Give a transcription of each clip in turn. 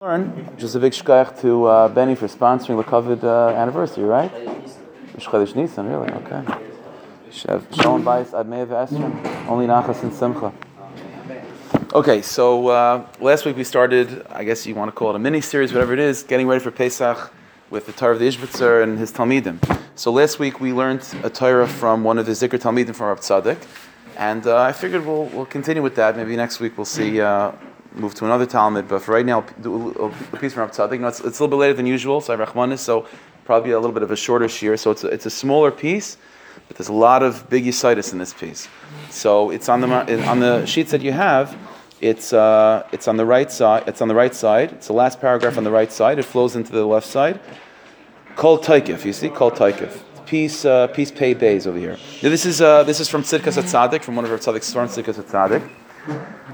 learn, just a big shkach to uh, Benny for sponsoring the COVID uh, anniversary, right? Chodesh Nisan, really? Okay. Shalom Bayis Admei V'Esrim, only Nachas and Simcha. Okay, so uh, last week we started, I guess you want to call it a mini series, whatever it is, getting ready for Pesach with the Torah of the Ishbitzer and his Talmidim. So last week we learned a Torah from one of the Zikr Talmidim from Rav Tzadok, and uh, I figured we'll, we'll continue with that. Maybe next week we'll see uh, move to another Talmud, but for right now, a piece from Rav know, it's, it's, a little bit later than usual, so I Rahmanis, so probably a little bit of a shorter shear. So it's a, it's a smaller piece, but there's a lot of big Yisitis in this piece. So it's on the on the sheets that you have. It's uh, it's on the right side. It's on the right side. It's the last paragraph on the right side. It flows into the left side. Kol Taikif. You see, Kol Taikif. Peace, uh, peace, pay bays over here. Now, this is uh, this is from Tzidkas Tzadik, from one of our Tzaddik's from Tzidkas Tzadik.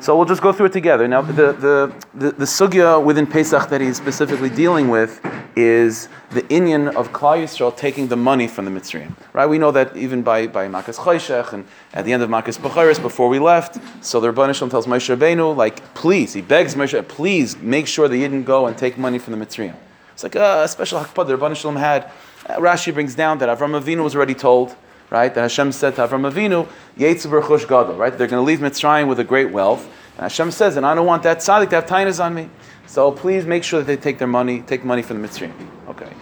So we'll just go through it together. Now, the, the, the, the sugya within Pesach that he's specifically dealing with is the inyan of Klal Yisrael taking the money from the Mitzrayim. Right? We know that even by, by Makas Choshech and at the end of Makas Bechoros, before we left, so the Shalom tells Moshe Rabbeinu, like, please, he begs Moshe, please make sure you didn't go and take money from the Mitzrayim. It's like uh, a special hakpah the Shalom had. Uh, Rashi brings down that Avram Avinu was already told right? That Hashem said to Avram Avinu, Yetzu Chush Gadol, right? They're going to leave Mitzrayim with a great wealth. And Hashem says, and I don't want that tzaddik to have tainas on me. So please make sure that they take their money, take money from the Mitzrayim. Okay.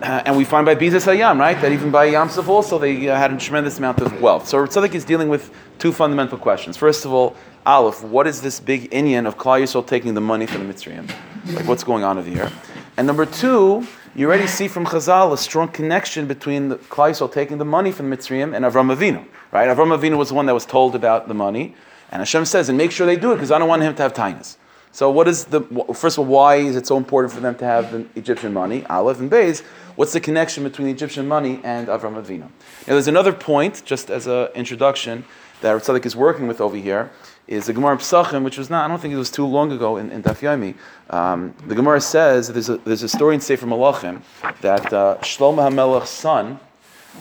Uh, and we find by Bizas Hayam, right, that even by Yamsuf also they uh, had a tremendous amount of wealth. So Tzaddik is dealing with two fundamental questions. First of all, Aleph, what is this big Inyan of Klal Yisrael taking the money from the Mitzrayim? Like what's going on over here? And number two, you already see from Chazal a strong connection between the Klal Yisrael taking the money from Mitzrayim and Avram Avinu. Right? Avram Avinu was the one that was told about the money, and Hashem says, and make sure they do it because I don't want him to have tinus. So, what is the first of all? Why is it so important for them to have the Egyptian money? Aleph and Beis. What's the connection between the Egyptian money and Avram Avinu? Now, there's another point, just as an introduction, that Ritzadik is working with over here is the Gemara Pesachim, which was not, I don't think it was too long ago in, in Daf Yomi. Um, the Gemara says there's a, there's a story in Sefer Malachim that uh, Shlomo HaMelech's son,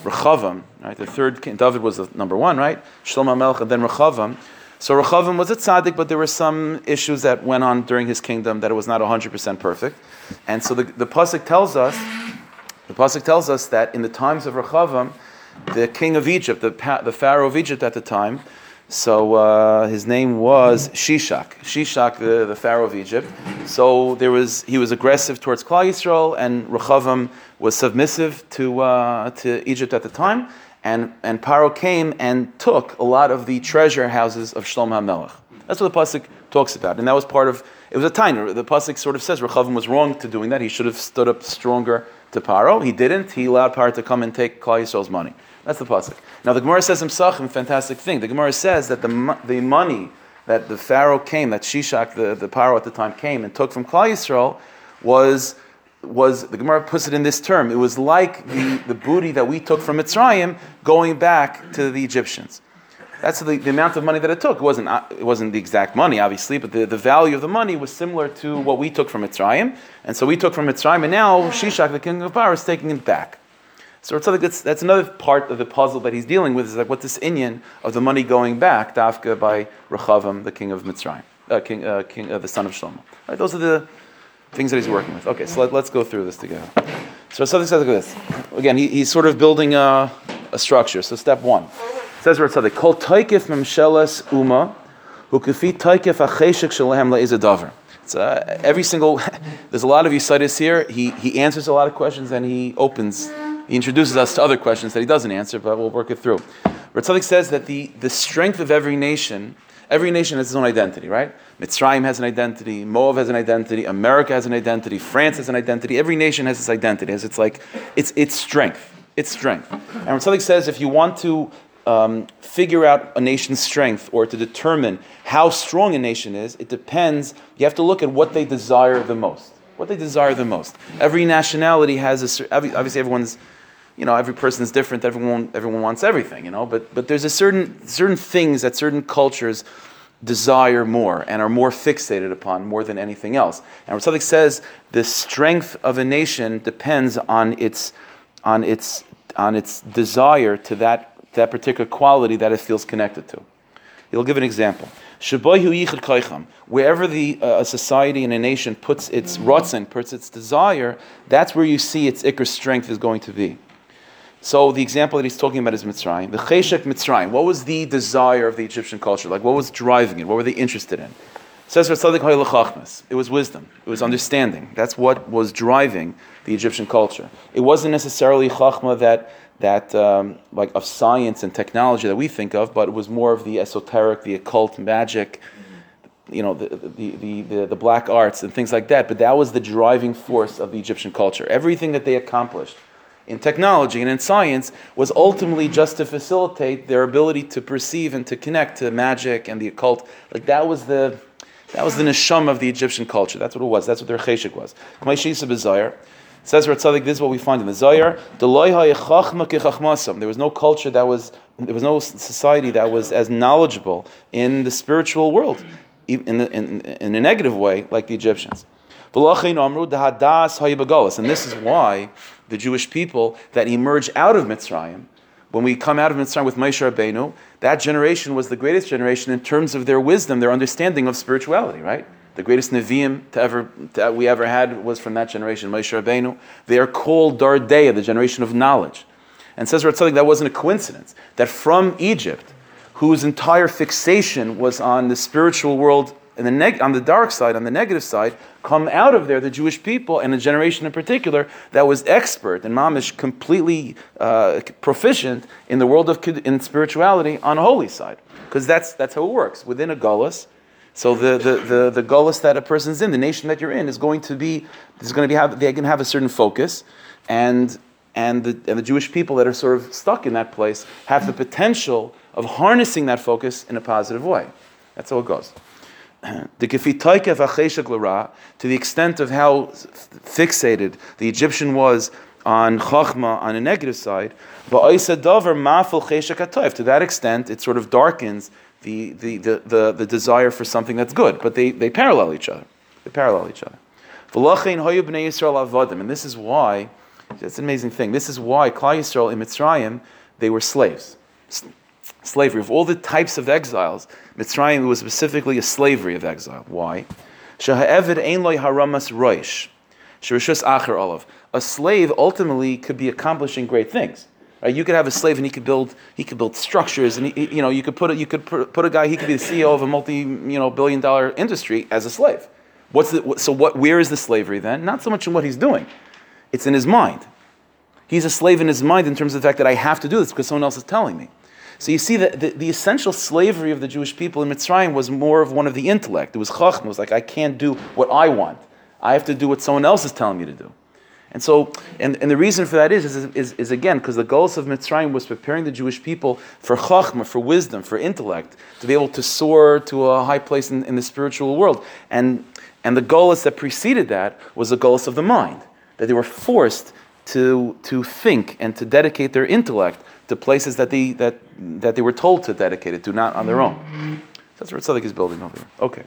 Rechavam, right, the third king, David was the number one, right? Shlomo HaMelech and then Rechavam. So Rechavam was a tzaddik, but there were some issues that went on during his kingdom that it was not 100% perfect. And so the, the Pasuk tells us, the Pasuk tells us that in the times of Rechavam, the king of Egypt, the, the Pharaoh of Egypt at the time, so uh, his name was Shishak, Shishak, the, the Pharaoh of Egypt. So there was he was aggressive towards Klal Yisrael, and Rechavam was submissive to uh, to Egypt at the time. And and Paro came and took a lot of the treasure houses of Shlomo HaMelech. That's what the pasuk talks about, and that was part of it was a tainer. The pasuk sort of says Rechavam was wrong to doing that. He should have stood up stronger to Paro. He didn't. He allowed Paro to come and take Klal Yisrael's money. That's the pasuk. Now the Gemara says in Psachim, fantastic thing. The Gemara says that the, the money that the Pharaoh came, that Shishak, the, the Paro at the time came and took from Klal Yisrael, was was the Gemara puts it in this term. It was like the, the booty that we took from Mitzrayim going back to the Egyptians. That's the, the amount of money that it took. It wasn't, uh, it wasn't the exact money, obviously, but the, the value of the money was similar to what we took from Mitzrayim. And so we took from Mitzrayim, and now Shishak, the king of Paro, is taking it back. So that's, that's another part of the puzzle that he's dealing with is like what's this inyan of the money going back, Dafka by Rechavam, the king of Mitzrayim, uh, king, uh, king uh, the son of Shlomo. Right, those are the things that he's working with. Okay, so let, us go through this together. So something says like this. Again, he, he's sort of building a, a structure. So step one. It says it's said, Kol taikif memshelas uma, hu kafi taikif acheshek shalahem le'izadavar. It's uh, every single, there's a lot of Yisaitis here. He, he answers a lot of questions and he opens he introduces us to other questions that he doesn't answer, but we'll work it through. Ritzadik says that the, the strength of every nation, every nation has its own identity, right? Mitzrayim has an identity, Moab has an identity, America has an identity, France has an identity. Every nation has its identity, has its like its its strength, its strength. And Ritzadik says if you want to um, figure out a nation's strength or to determine how strong a nation is, it depends. You have to look at what they desire the most. What they desire the most. Every nationality has a obviously everyone's you know, every person is different. Everyone, everyone wants everything, you know. But but there's a certain certain things that certain cultures desire more and are more fixated upon more than anything else. And Ratzalik says the strength of a nation depends on its on its on its desire to that that particular quality that it feels connected to. He'll give an example. Wherever the uh, a society and a nation puts its rotzen, puts its desire, that's where you see its ikr strength is going to be. So the example that he's talking about is Mitzrayim. The Cheshek Mitzrayim. What was the desire of the Egyptian culture? Like what was driving it? What were they interested in? Says It was wisdom. It was understanding. That's what was driving the Egyptian culture. It wasn't necessarily chachma that that um, like of science and technology that we think of, but it was more of the esoteric, the occult, magic, you know, the, the, the, the, the black arts and things like that. But that was the driving force of the Egyptian culture. Everything that they accomplished in technology and in science was ultimately just to facilitate their ability to perceive and to connect to magic and the occult. Like that was the that was the neshama of the Egyptian culture. That's what it was. That's what their cheshik was. Says Ratzadik, this is what we find in the Zohar. There was no culture that was, there was no society that was as knowledgeable in the spiritual world, in, the, in, in a negative way, like the Egyptians. And this is why the Jewish people that emerge out of Mitzrayim, when we come out of Mitzrayim with Moshe Rabbeinu, that generation was the greatest generation in terms of their wisdom, their understanding of spirituality, right? The greatest Nevi'im to, we ever had was from that generation, Moshe Rabbeinu. They are called Dor De'ah, the generation of knowledge. And says Ratzalik, that wasn't a coincidence. That from Egypt, whose entire fixation was on the spiritual world and the neg- on the dark side, on the negative side, come out of there the Jewish people and a generation in particular that was expert and mamish completely uh, proficient in the world of in spirituality on a holy side, because that's that's how it works within a gullus so the, the, the, the gullus that a person's in, the nation that you're in, is going to be, is going to be have, they can have a certain focus, and, and, the, and the Jewish people that are sort of stuck in that place have the potential of harnessing that focus in a positive way. That's how it goes. To the extent of how fixated the Egyptian was on chachma on a negative side, to that extent, it sort of darkens the, the, the, the, the desire for something that's good, but they, they parallel each other. They parallel each other. And this is why, it's an amazing thing, this is why Klal Yisrael in Mitzrayim, they were slaves. Slavery. Of all the types of exiles, Mitzrayim was specifically a slavery of exile. Why? Sheha'evid ein loy haramas roish. Shirishus acher olav. A slave ultimately could be accomplishing great things. Right? You could have a slave and he could build he could build structures and he, you know you could put a, you could put a guy he could be the CEO of a multi you know billion dollar industry as a slave. What's the, so what where is the slavery then? Not so much in what he's doing. It's in his mind. He's a slave in his mind in terms of the fact that I have to do this because someone else is telling me. So you see that the, the, essential slavery of the Jewish people in Mitzrayim was more of one of the intellect. It was chachma. It was like I can't do what I want. I have to do what someone else is telling me to do. And so, and, and the reason for that is, is, is, is again, because the goals of Mitzrayim was preparing the Jewish people for chachma, for wisdom, for intellect, to be able to soar to a high place in, in the spiritual world. And, and the goals that preceded that was the goals of the mind, that they were forced to, to think and to dedicate their intellect to places that they, that, that they were told to dedicate it to, not on their own. That's what Tzaddik is building over here. Okay.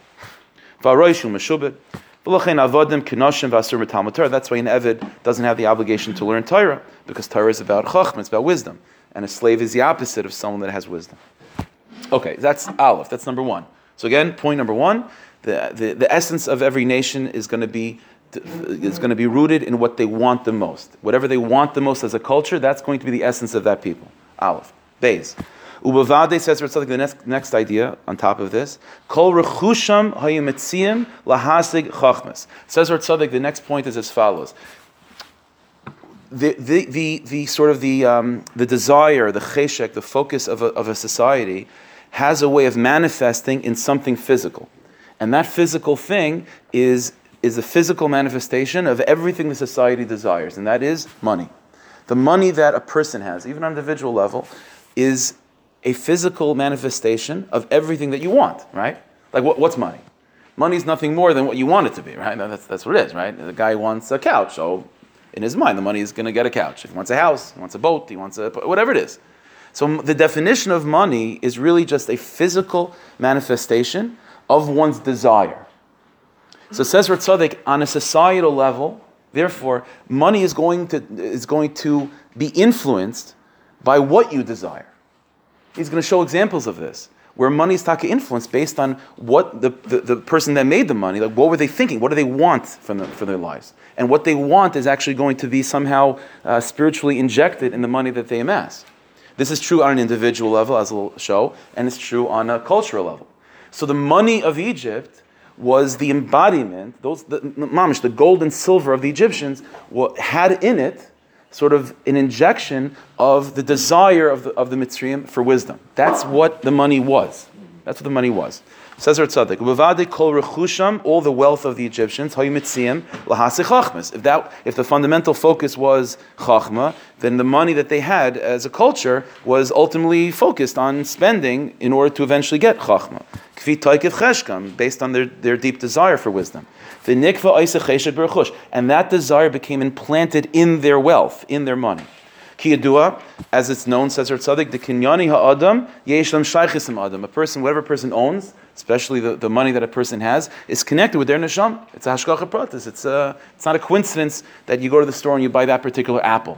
That's why an Evid doesn't have the obligation to learn Torah, because Torah is about Chachma, it's about wisdom. And a slave is the opposite of someone that has wisdom. Okay, that's Aleph, that's number one. So again, point number one, the, the, the essence of every nation is going to be is going to be rooted in what they want the most. Whatever they want the most as a culture, that's going to be the essence of that people. Aleph. Bays. Ubavade says Ratzalik the next, next idea on top of this. Kol rechusham hayimetziim lahasig chachmas. Says Ratzalik the next point is as follows. The, the, the, the sort of the, um, the desire, the cheshek, the focus of a, of a society has a way of manifesting in something physical. And that physical thing is, is a physical manifestation of everything the society desires, and that is money. The money that a person has, even on an individual level, is a physical manifestation of everything that you want, right? Like what, what's money? Money is nothing more than what you want it to be, right? That's, that's what it is, right? The guy wants a couch, so in his mind, the money is going to get a couch. If he wants a house, he wants a boat, he wants a whatever it is. So the definition of money is really just a physical manifestation of one's desire. So says Ratzadik, on a societal level, therefore, money is going to is going to be influenced by what you desire. He's going to show examples of this. where money is taka influenced based on what the, the, the, person that made the money, like what were they thinking? What do they want from the, for their lives? And what they want is actually going to be somehow uh, spiritually injected in the money that they amass. This is true on an individual level, as we'll show, and it's true on a cultural level. So the money of Egypt was the embodiment, those the, mamish, the gold and silver of the Egyptians, had in it sort of an injection of the desire of the, of the Mitzrayim for wisdom. That's what the money was. That's what the money was. Says our tzaddik, "Uvavade kol rechusham, all the wealth of the Egyptians, chachmas." If that, if the fundamental focus was chachma, then the money that they had as a culture was ultimately focused on spending in order to eventually get chachma. Based on their, their deep desire for wisdom. The nikva and that desire became implanted in their wealth, in their money. Kiyadua, as it's known, says her tzaddik, the kinyani ha'adam yeshlam shaychisim adam. A person, whatever person owns, especially the, the money that a person has, is connected with their nesham. It's a hashgacha pratis. It's, a, it's not a coincidence that you go to the store and you buy that particular apple.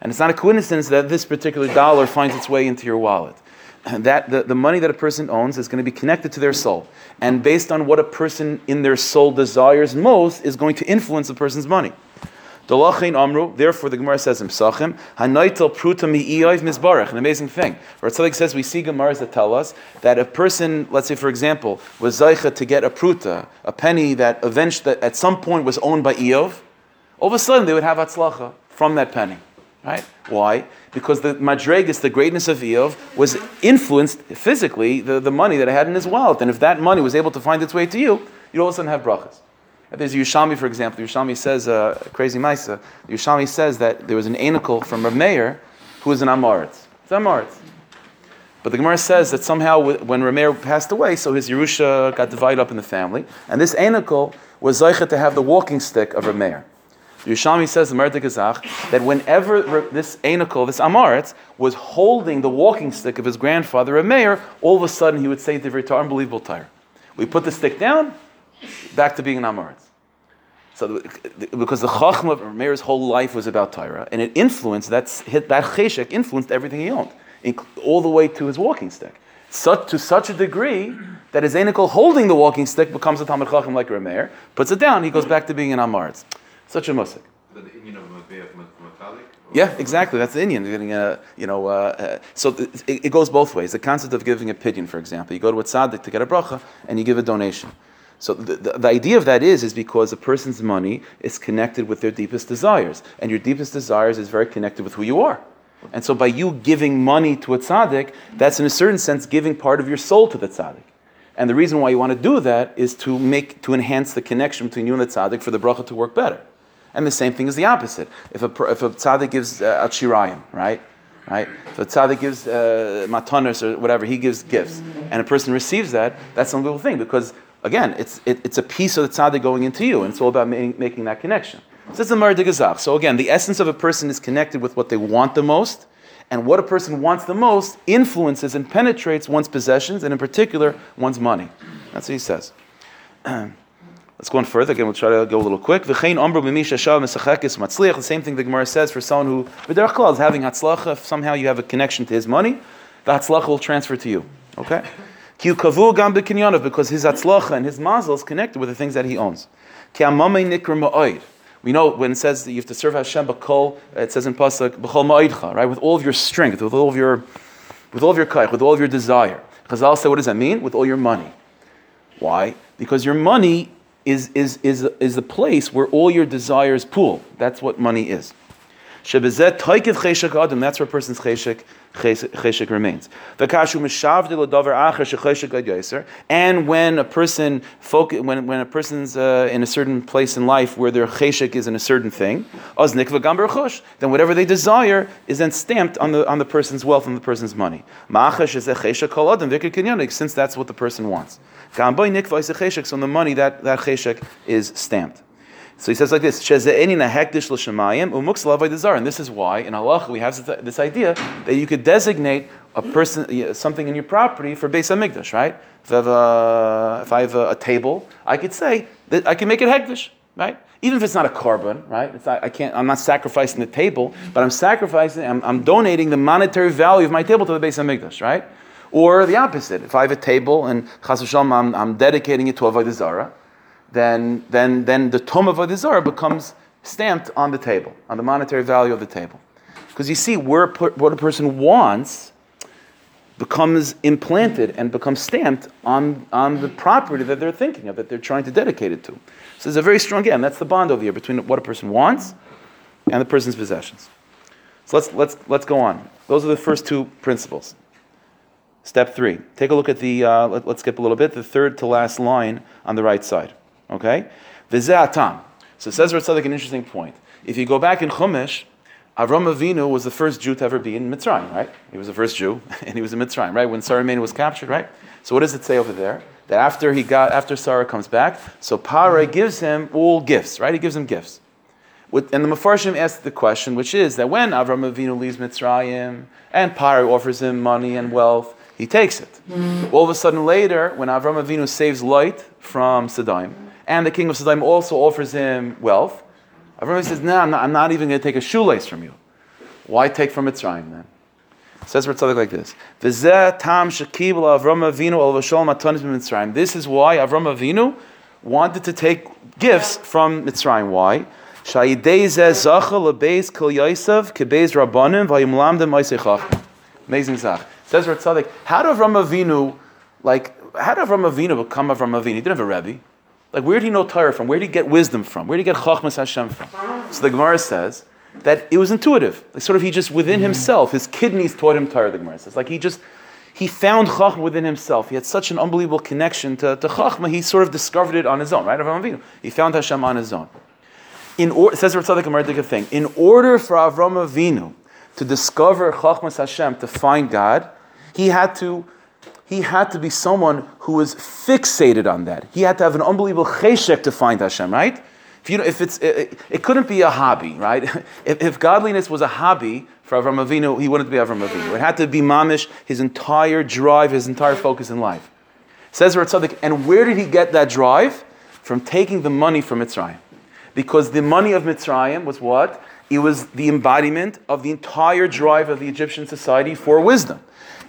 And it's not a coincidence that this particular dollar finds its way into your wallet. That the, the money that a person owns is going to be connected to their soul. And based on what a person in their soul desires most is going to influence the person's money. Amru, therefore the Gemara says in Psachim, Hanaitel Pruta Mi'iyov Mizbarach, an amazing thing. Ratzalik says we see Gemaras that tell us that a person, let's say for example, was Zaycha to get a Pruta, a penny that eventually, that at some point was owned by Eov, all of a sudden they would have Atzlacha from that penny. Right? Why? Because the Madregas, the greatness of Eov, was influenced physically the, the money that I had in his wallet. And if that money was able to find its way to you, you'd all of a sudden have brachas. There's a Yerushalmi, for example. Yerushalmi says, uh, crazy Maisa, Yerushalmi says that there was an anical from Rav Meir who was an Amoritz. It's Amoritz. But the Gemara says that somehow when Rameir passed away, so his Yerusha got divided up in the family, and this anical was Zaycha to have the walking stick of Rameir. Yerushalmi says, the Merdik that whenever this anical, this Amaretz, was holding the walking stick of his grandfather Rameir, all of a sudden he would say the very unbelievable tire. We put the stick down, back to being an Amoritz. So, because the Chachma of Meir's whole life was about Torah, and it influenced, that's, that Cheshek influenced everything he owned, all the way to his walking stick. Such, to such a degree that his Anikel holding the walking stick becomes a Talmud Chacham like Rameir, puts it down, he goes back to being an Amaritz. Such a musik. Yeah, exactly. That's the Indian getting a you know. Uh, uh, so it, it, goes both ways. The concept of giving a pidyon, for example, you go to a tzaddik to get a bracha, and you give a donation. So the, the, the, idea of that is, is because a person's money is connected with their deepest desires. And your deepest desires is very connected with who you are. And so by you giving money to a tzaddik, that's in a certain sense giving part of your soul to the tzaddik. And the reason why you want to do that is to make, to enhance the connection between you and the tzaddik for the bracha to work better. And the same thing is the opposite. If a, if a tzaddik gives uh, shirayim, right? Right? If a tzaddik gives uh, matanas or whatever, he gives gifts, and a person receives that, that's a little thing because again, it's, it, it's a piece of the tzaddik going into you, and it's all about ma- making that connection. So it's a Gazach. So again, the essence of a person is connected with what they want the most, and what a person wants the most influences and penetrates one's possessions, and in particular, one's money. That's what he says. Let's go on further. Again, we'll try to go a little quick. The same thing the Gemara says for someone who, is having hatzlacha, if somehow you have a connection to his money, the hatzlacha will transfer to you. Okay? because his atzlocha and his mazel is connected with the things that he owns. We know when it says that you have to serve Hashem b'kol, it says in pasuk right, with all of your strength, with all of your, with all of your kaich, with all of your desire. Chazal say, what does that mean? With all your money. Why? Because your money is is is is the place where all your desires pool. That's what money is. That's where a person's cheshek cheshek remains. And when a person focus, when when a person's uh, in a certain place in life where their cheshek is in a certain thing, then whatever they desire is then stamped on the on the person's wealth and the person's money. Since that's what the person wants. So on the money that that cheshek is stamped. So he says like this: And this is why in Allah we have this idea that you could designate a person something in your property for Beis Hamikdash, right? If I have have a, a, table, I could say that I can make it hekdesh, right? Even if it's not a korban, right? Not, I can't. I'm not sacrificing the table, but I'm sacrificing. I'm, I'm, donating the monetary value of my table to the Beis Hamikdash, right? Or the opposite. If I have a table and Chas I'm, I'm dedicating it to Avodah Zarah, then, then, then the Tom of Avodah becomes stamped on the table, on the monetary value of the table. Because you see, where, what a person wants becomes implanted and becomes stamped on, on the property that they're thinking of, that they're trying to dedicate it to. So there's a very strong, again, that's the bond over here between what a person wants and the person's possessions. So let's, let's, let's go on. Those are the first two principles. Step three. Take a look at the, uh, let, us skip a little bit, the third to last line on the right side. Okay? V'ze'atam. So says Ratzaddik an interesting point. If you go back in Chumash, Avram Avinu was the first Jew to ever be in Mitzrayim, right? He was the first Jew, and he was in Mitzrayim, right? When Sarah was captured, right? So what does it say over there? That after he got, after Sarah comes back, so Pare gives him all gifts, right? He gives him gifts. And the Mefarshim asked the question, which is that when Avram Avinu leaves Mitzrayim and Pare offers him money and wealth, he takes it. Mm. All of a sudden later, when Avram Avinu saves Lot from Sodom, and the king of Sodom also offers him wealth. Avram says, "No, I'm not, I'm not even going to take a shoelace from you. Why take from Mitzrayim then?" Says Ratzaddik like this: This is why Avram Avinu wanted to take gifts from Mitzrayim. Why? Amazing zach. Says Ratzaddik, how did Avram Avinu, like, how did Avram Avinu become Avram Avinu? He didn't have a Rebbe. Like, where did he know Torah from? Where did he get wisdom from? Where did he get Chachmas Hashem from? So the Gemara says that it was intuitive. Like, sort of, he just within himself, his kidneys taught him Torah. The Gemara says, like, he just he found Chachma within himself. He had such an unbelievable connection to, to Chachma. He sort of discovered it on his own, right? Avraham He found Hashem on his own. In or, says Rav Amar thing. In order for Avram Avinu to discover Chachmas Hashem, to find God, he had to he had to be someone who was fixated on that. He had to have an unbelievable cheshek to find Hashem, right? If, you know, if it's, it, it couldn't be a hobby, right? If, if, godliness was a hobby for Avram Avinu, he wouldn't be Avram Avinu. It had to be mamish, his entire drive, his entire focus in life. Says Ratzadik, and where did he get that drive? From taking the money from Mitzrayim. Because the money of Mitzrayim was what? It was the embodiment of the entire drive of the Egyptian society for wisdom.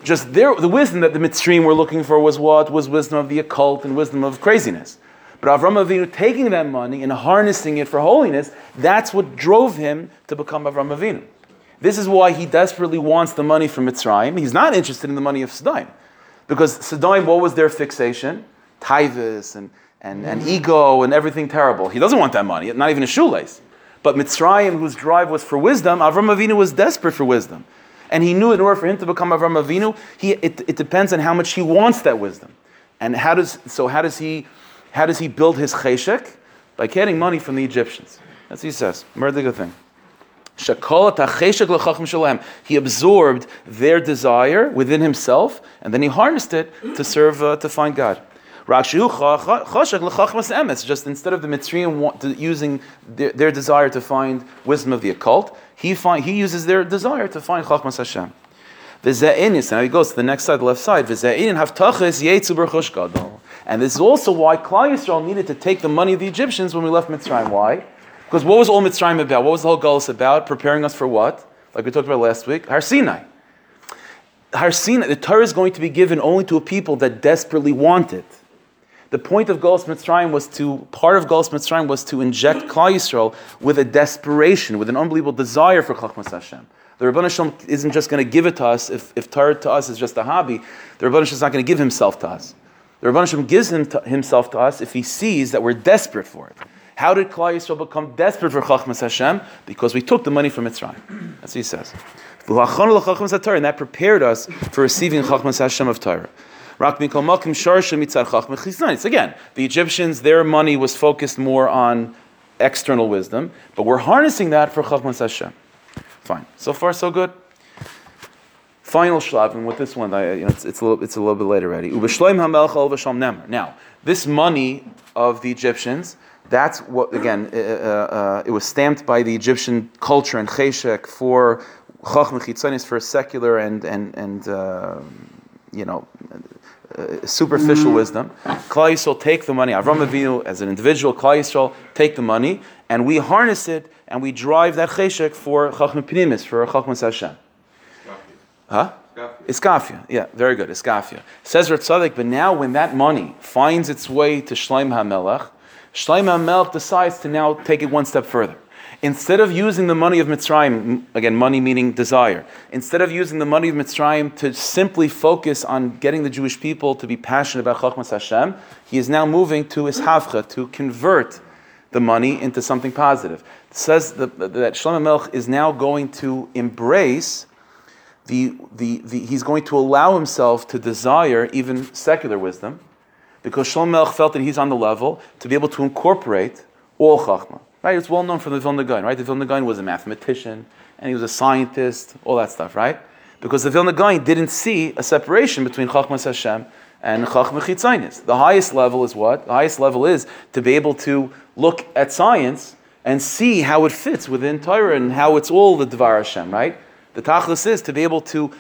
Just there, the wisdom that the Mitzrayim were looking for was what? Was wisdom of the occult and wisdom of craziness. But Avram Avinu taking that money and harnessing it for holiness, that's what drove him to become Avram Avinu. This is why he desperately wants the money from Mitzrayim. He's not interested in the money of Sodom. Because Sodom, what was their fixation? Tithes and, and, and ego and everything terrible. He doesn't want that money, not even a shoelace. But Mitzrayim, whose drive was for wisdom, Avram Avinu was desperate for wisdom. And he knew in order for him to become Avram Avinu, he, it, it depends on how much he wants that wisdom. And how does, so how does he, how does he build his cheshek? By getting money from the Egyptians. That's what he says. Murder good thing. He absorbed their desire within himself, and then he harnessed it to serve, uh, to find God. Just instead of the Mitzrayim using their, their, desire to find wisdom of the occult, he, find, he uses their desire to find Chachmas Hashem. Now he goes to the next side, the left side. And this is also why Klal Yisrael needed to take the money of the Egyptians when we left Mitzrayim. Why? Because what was all Mitzrayim about? What was the whole Gullus about? Preparing us for what? Like we talked about last week, Har Sinai. Har Sinai, the Torah is going to be given only to a people that desperately want it. The point of Gullus Mitzrayim was to, part of Gullus Mitzrayim was to inject Klal Yisrael with a desperation, with an unbelievable desire for Chachmas Hashem. The Rabban Hashem isn't just going to give it to us if, if Torah to us is just a hobby. The Rabban Hashem is not going to give himself to us. The Rabban Hashem gives him to, himself to us if he sees that we're desperate for it. How did Klal Yisrael become desperate for Chachmas Hashem? Because we took the money from Mitzrayim. That's what he says. And that prepared us for receiving Chachmas Hashem of Torah. Again, the Egyptians, their money was focused more on external wisdom, but we're harnessing that for Chachmas Hashem. Fine. So far, so good. Final shlav, and with this one, I, you know, it's, it's, a little, it's a little bit later already. Now, this money of the Egyptians, that's what, again, uh, uh, uh, it was stamped by the Egyptian culture and cheshek for chachma for secular and, and, and uh, you know, uh, superficial wisdom. Klal Yisrael take the money. Avram Avinu, as an individual, Klal Yisrael take the money, and we harness it and we drive that cheshek for chachma pnimis, for chachmas Hashem. Huh? Iskafia, yeah, very good, Iskafia. Says Ratzadik, but now when that money finds its way to Shleim HaMelech, Shleim HaMelech decides to now take it one step further. Instead of using the money of Mitzrayim, again, money meaning desire, instead of using the money of Mitzrayim to simply focus on getting the Jewish people to be passionate about Chachmas Hashem, he is now moving to Ishavcha, to convert the money into something positive. It says that, that Shlomo Melch is now going to embrace the, the, the, he's going to allow himself to desire even secular wisdom, because Shlomo Melch felt that he's on the level to be able to incorporate all Chachma. Right? It's well known from the Vilna Gaon, right? The Vilna Gaon was a mathematician and he was a scientist, all that stuff, right? Because the Vilna Gaon didn't see a separation between Chachmas Hashem and Chachma Chitzainis. The highest level is what? The highest level is to be able to look at science and see how it fits within Torah and how it's all the Dvar Hashem, right? The Tachlis is to be able to,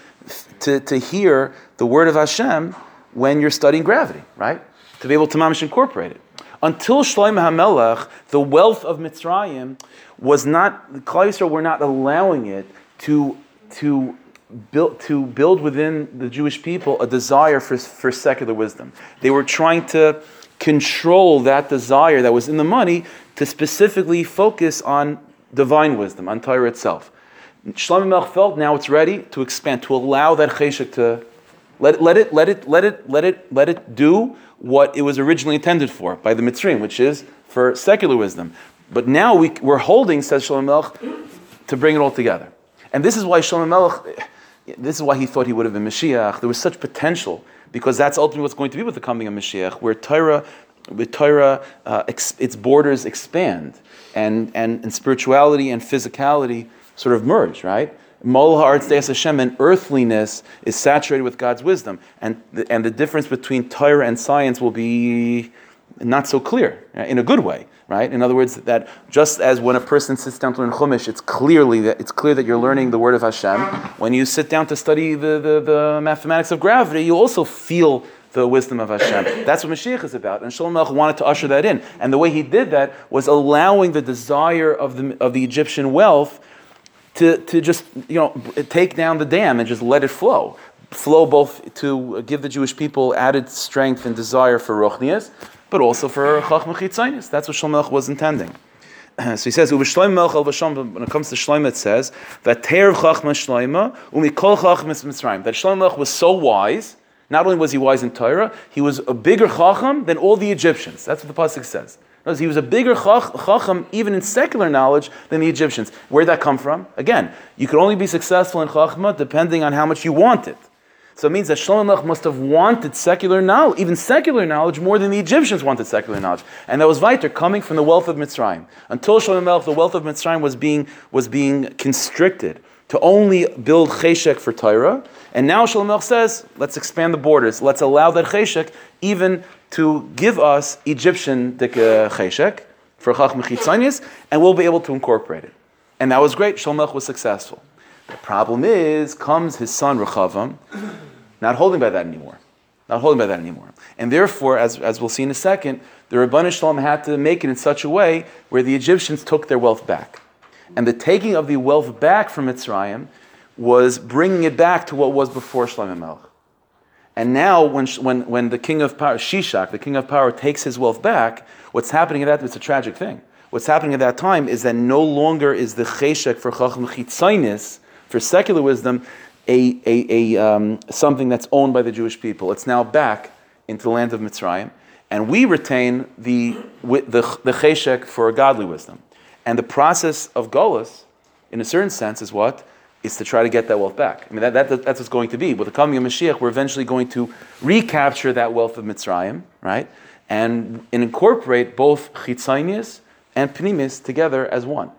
to, to hear the word of Hashem when you're studying gravity, right? To be able to mamish incorporate it. Until Shlomo HaMelech, the wealth of Mitzrayim was not, the Klal were not allowing it to, to, build, to build within the Jewish people a desire for, for secular wisdom. They were trying to control that desire that was in the money to specifically focus on divine wisdom, on Torah itself. Shlomo Melech felt now it's ready to expand, to allow that cheshek to let, let it, let it, let it, let it, let it do what it was originally intended for by the Mitzrayim, which is for secular wisdom. But now we, we're holding, says Shlomo Melech, to bring it all together. And this is why Shlomo Melech, this is why he thought he would have been Mashiach. There was such potential because that's ultimately what's going to be with the coming of Mashiach, where Torah, with Torah, uh, ex, its borders expand and, and, and spirituality and physicality sort of merge, right? Mol ha'aretz deis Hashem and earthliness is saturated with God's wisdom, and the, and the difference between Torah and science will be not so clear uh, in a good way, right? In other words, that just as when a person sits down to learn Chumash, it's clearly that it's clear that you're learning the word of Hashem. When you sit down to study the, the, the mathematics of gravity, you also feel the wisdom of Hashem. That's what Mashiach is about. And Shlomo Melech wanted to usher that in. And the way he did that was allowing the desire of the, of the Egyptian wealth to, to just you know take down the dam and just let it flow. Flow both to give the Jewish people added strength and desire for Rochnias, but also for Chachma Chitzainis. That's what Shlomo was intending. So he says, when it comes to Shlomo, it says. That Shlomo was so wise. Not only was he wise in Torah, he was a bigger Chacham than all the Egyptians. That's what the pasuk says. Notice he was a bigger chacham even in secular knowledge than the Egyptians. Where'd that come from? Again, you could only be successful in chachma depending on how much you want it. So it means that Shlomo must have wanted secular knowledge, even secular knowledge, more than the Egyptians wanted secular knowledge. And that was weiter, coming from the wealth of Mitzrayim. Until Shlomo the wealth of Mitzrayim was being, was being constricted to only build cheshek for Torah. And now Shlomo says, let's expand the borders. Let's allow that cheshek even to give us Egyptian cheshek for Chitzanias, and we'll be able to incorporate it. And that was great. Shlomo was successful. The problem is, comes his son Rechavam, not holding by that anymore. Not holding by that anymore. And therefore, as, as we'll see in a second, the Rabbanah Shalom had to make it in such a way where the Egyptians took their wealth back. And the taking of the wealth back from Mitzrayim was bringing it back to what was before Shlomo Melech. And now, when, when, when the king of power, Shishak, the king of power, takes his wealth back, what's happening at that, it's a tragic thing. What's happening at that time is that no longer is the cheshek for chacham chitzainis, for secular wisdom, a, a, a um, something that's owned by the Jewish people. It's now back into the land of Mitzrayim, and we retain the, the, the cheshek for godly wisdom. And the process of Golas, in a certain sense, is what? Is to try to get that wealth back. I mean, that, that, that's what's going to be. With the coming of Mashiach, we're eventually going to recapture that wealth of Mitzrayim, right? And, and incorporate both Chitzanias and Pnimis together as one.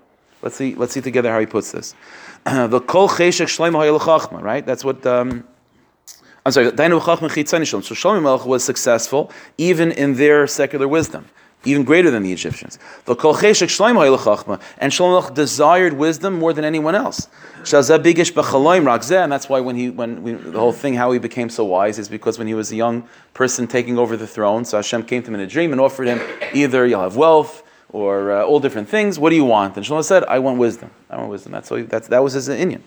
Let's see, let's see together how he puts this. the Kol Cheshek Shleim right? That's what. Um, I'm sorry, Dainu Chitzani So Shlomo was successful even in their secular wisdom even greater than the Egyptians. And Shlomo desired wisdom more than anyone else. And that's why when he, when we, the whole thing, how he became so wise, is because when he was a young person taking over the throne, so Hashem came to him in a dream and offered him either you'll have wealth or uh, all different things. What do you want? And Shlomo said, I want wisdom. I want wisdom. That's, he, that's that was his Indian.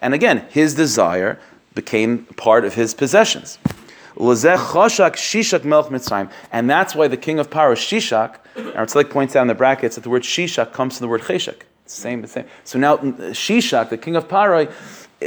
And again, his desire became part of his possessions. And that's why the king of Paro, Shishak, and Tzlik points out in the brackets that the word Shishak comes from the word Cheshek. Same, the same. So now Shishak, the king of Parai,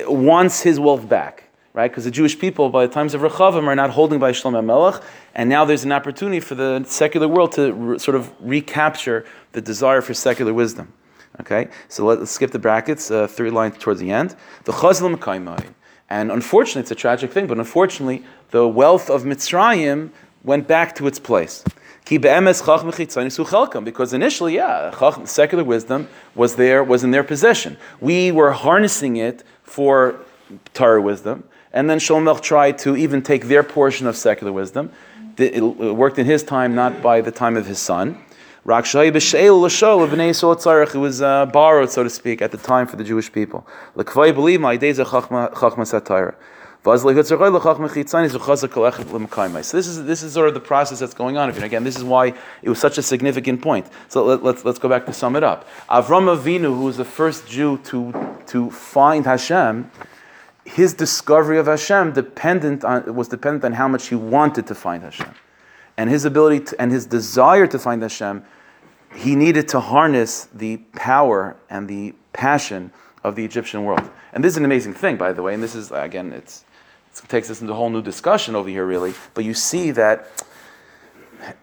wants his wealth back, right? Because the Jewish people, by the times of Rechavam, are not holding by Shlomo Melech, and now there's an opportunity for the secular world to re- sort of recapture the desire for secular wisdom. Okay, so let, us skip the brackets, uh, three lines towards the end. The Chazal Mekaimai. And unfortunately, it's a tragic thing, but unfortunately, the wealth of Mitzrayim went back to its place. Because initially, yeah, secular wisdom was there, was in their possession. We were harnessing it for Torah wisdom, and then Shlomo tried to even take their portion of secular wisdom. It worked in his time, not by the time of his son. It was uh, borrowed, so to speak, at the time for the Jewish people. So this is this is sort of the process that's going on. Again, this is why it was such a significant point. So let, us let's, let's go back to sum it up. Avram Avinu, who was the first Jew to to find Hashem, his discovery of Hashem dependent on, was dependent on how much he wanted to find Hashem, and his ability to, and his desire to find Hashem. He needed to harness the power and the passion of the Egyptian world. And this is an amazing thing, by the way. And this is again, it's it takes us into a whole new discussion over here, really. But you see that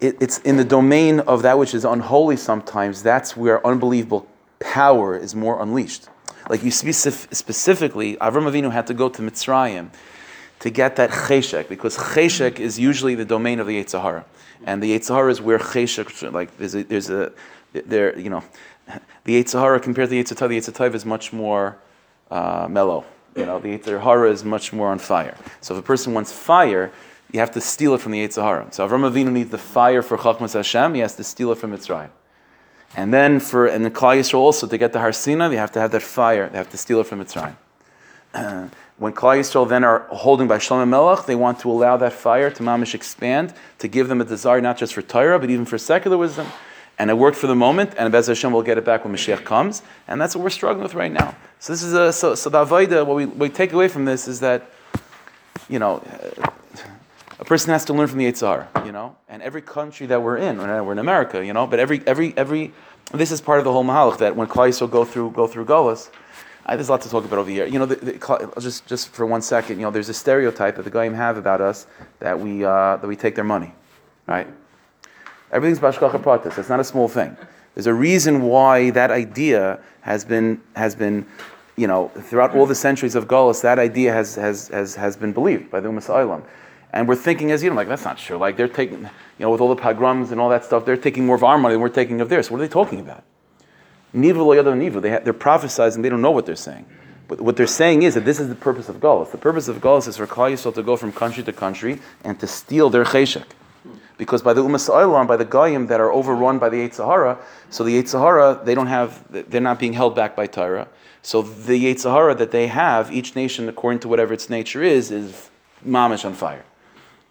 it, it's in the domain of that which is unholy sometimes, that's where unbelievable power is more unleashed. Like you specif- specifically, Avram Avinu had to go to Mitzrayim to get that cheshek, because cheshek is usually the domain of the Yetzirah. And the Yetzirah is where cheshek, like there's a, there's a there, you know, the Yetzirah compared to the Yetzirah, the Yetzirah is much more uh, mellow. You know, the Yetzer Hara is much more on fire. So if a person wants fire, you have to steal it from the Yetzer Hara. So Avram Avinu needs the fire for Chachmas Hashem, he has to steal it from Mitzrayim. And then for and the Klal Yisrael also to get the Har Sinai, they have to have that fire. They have to steal it from Mitzrayim. When Klal Yisrael then are holding by Shlomo Melech, they want to allow that fire to mamish expand, to give them a desire not just for Torah, but even for secular wisdom. And it worked for the moment, and Bez Hashem will get it back when Mashiach comes. And that's what we're struggling with right now. So this is a so so the avodah. What we, what we take away from this is that, you know, a person has to learn from the Yitzhar, you know. And every country that we're in, we're in America, you know. But every every every, this is part of the whole mahalach that when Klal Yisrael go through go through Golas, I, there's a lot to talk about over here. You know, the, the, just just for one second, you know, there's a stereotype that the Goyim have about us that we uh, that we take their money, right? Everything's hashgacha pratis. It's not a small thing. There's a reason why that idea has been has been, you know, throughout all the centuries of Golis, that idea has has has, has been believed by the Islam. And we're thinking as you know, like that's not true. Like they're taking, you know, with all the pogroms and all that stuff, they're taking more of our money than we're taking of theirs. What are they talking about? Nivu lo nivu. They they're prophesizing. They don't know what they're saying. But what they're saying is that this is the purpose of Golis. The purpose of Golis is for Klal Yisrael to go from country to country and to steal their cheshek because by the Umas Olam, by the Goyim that are overrun by the Sahara, so the Sahara, they don't have, they're not being held back by Torah. So the Sahara that they have, each nation, according to whatever its nature is, is mamish on fire.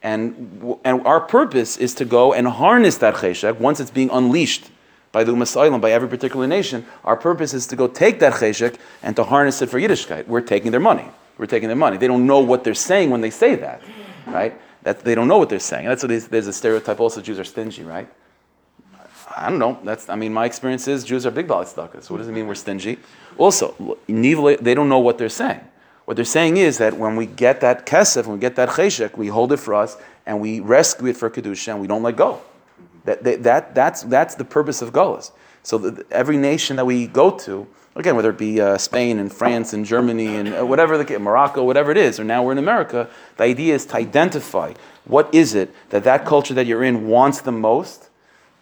And, and our purpose is to go and harness that cheshek once it's being unleashed by the Umas by every particular nation. Our purpose is to go take that cheshek and to harness it for Yiddishkeit. We're taking their money. We're taking their money. They don't know what they're saying when they say that, right? that they don't know what they're saying. that's what there's a stereotype also Jews are stingy, right? I don't know. That's I mean, my experience is Jews are big balistakas. So what does it mean we're stingy? Also, they don't know what they're saying. What they're saying is that when we get that kesef, when we get that cheshek, we hold it for us and we rescue it for kedusha and we don't let go. That, that, that that's that's the purpose of Golas. So the, every nation that we go to, again, whether it be uh, Spain and France and Germany and uh, whatever the Morocco, whatever it is, or now we're in America, the idea is to identify what is it that that culture that you're in wants the most,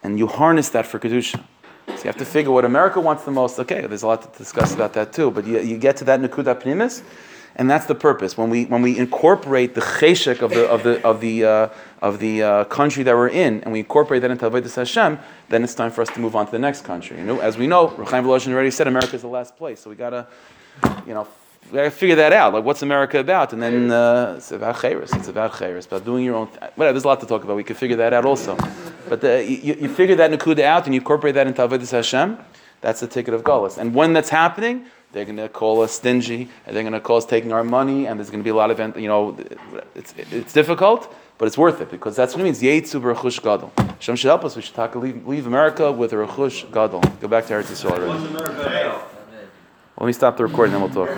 and you harness that for kedusha. So you have to figure what America wants the most. Okay, there's a lot to discuss about that too, but you, you get to that nakuda pnimis, and that's the purpose. When we when we incorporate the cheshek of the of the of the uh, of the uh, country that we're in, and we incorporate that into avodas Hashem, then it's time for us to move on to the next country. You know, as we know, Rechaim Voloshin already said America is the last place, so we gotta, you know. We gotta figure that out. Like, what's America about? And then uh, it's about chayris. It's about chayris. About doing your own. Th- Whatever. There's a lot to talk about. We could figure that out also. But the, you, you figure that nakuda out and you incorporate that into avodas Hashem That's the ticket of Gullus. And when that's happening, they're going to call us stingy, and they're going to call us taking our money, and there's going to be a lot of, you know, it's, it's difficult, but it's worth it because that's what it means. Yetzu b'rechush gadol. Hashem should help us. We should talk, leave, leave America with a rechush gadol. Go back to Eretz Yisrael already. Let me stop the recording, then we'll talk.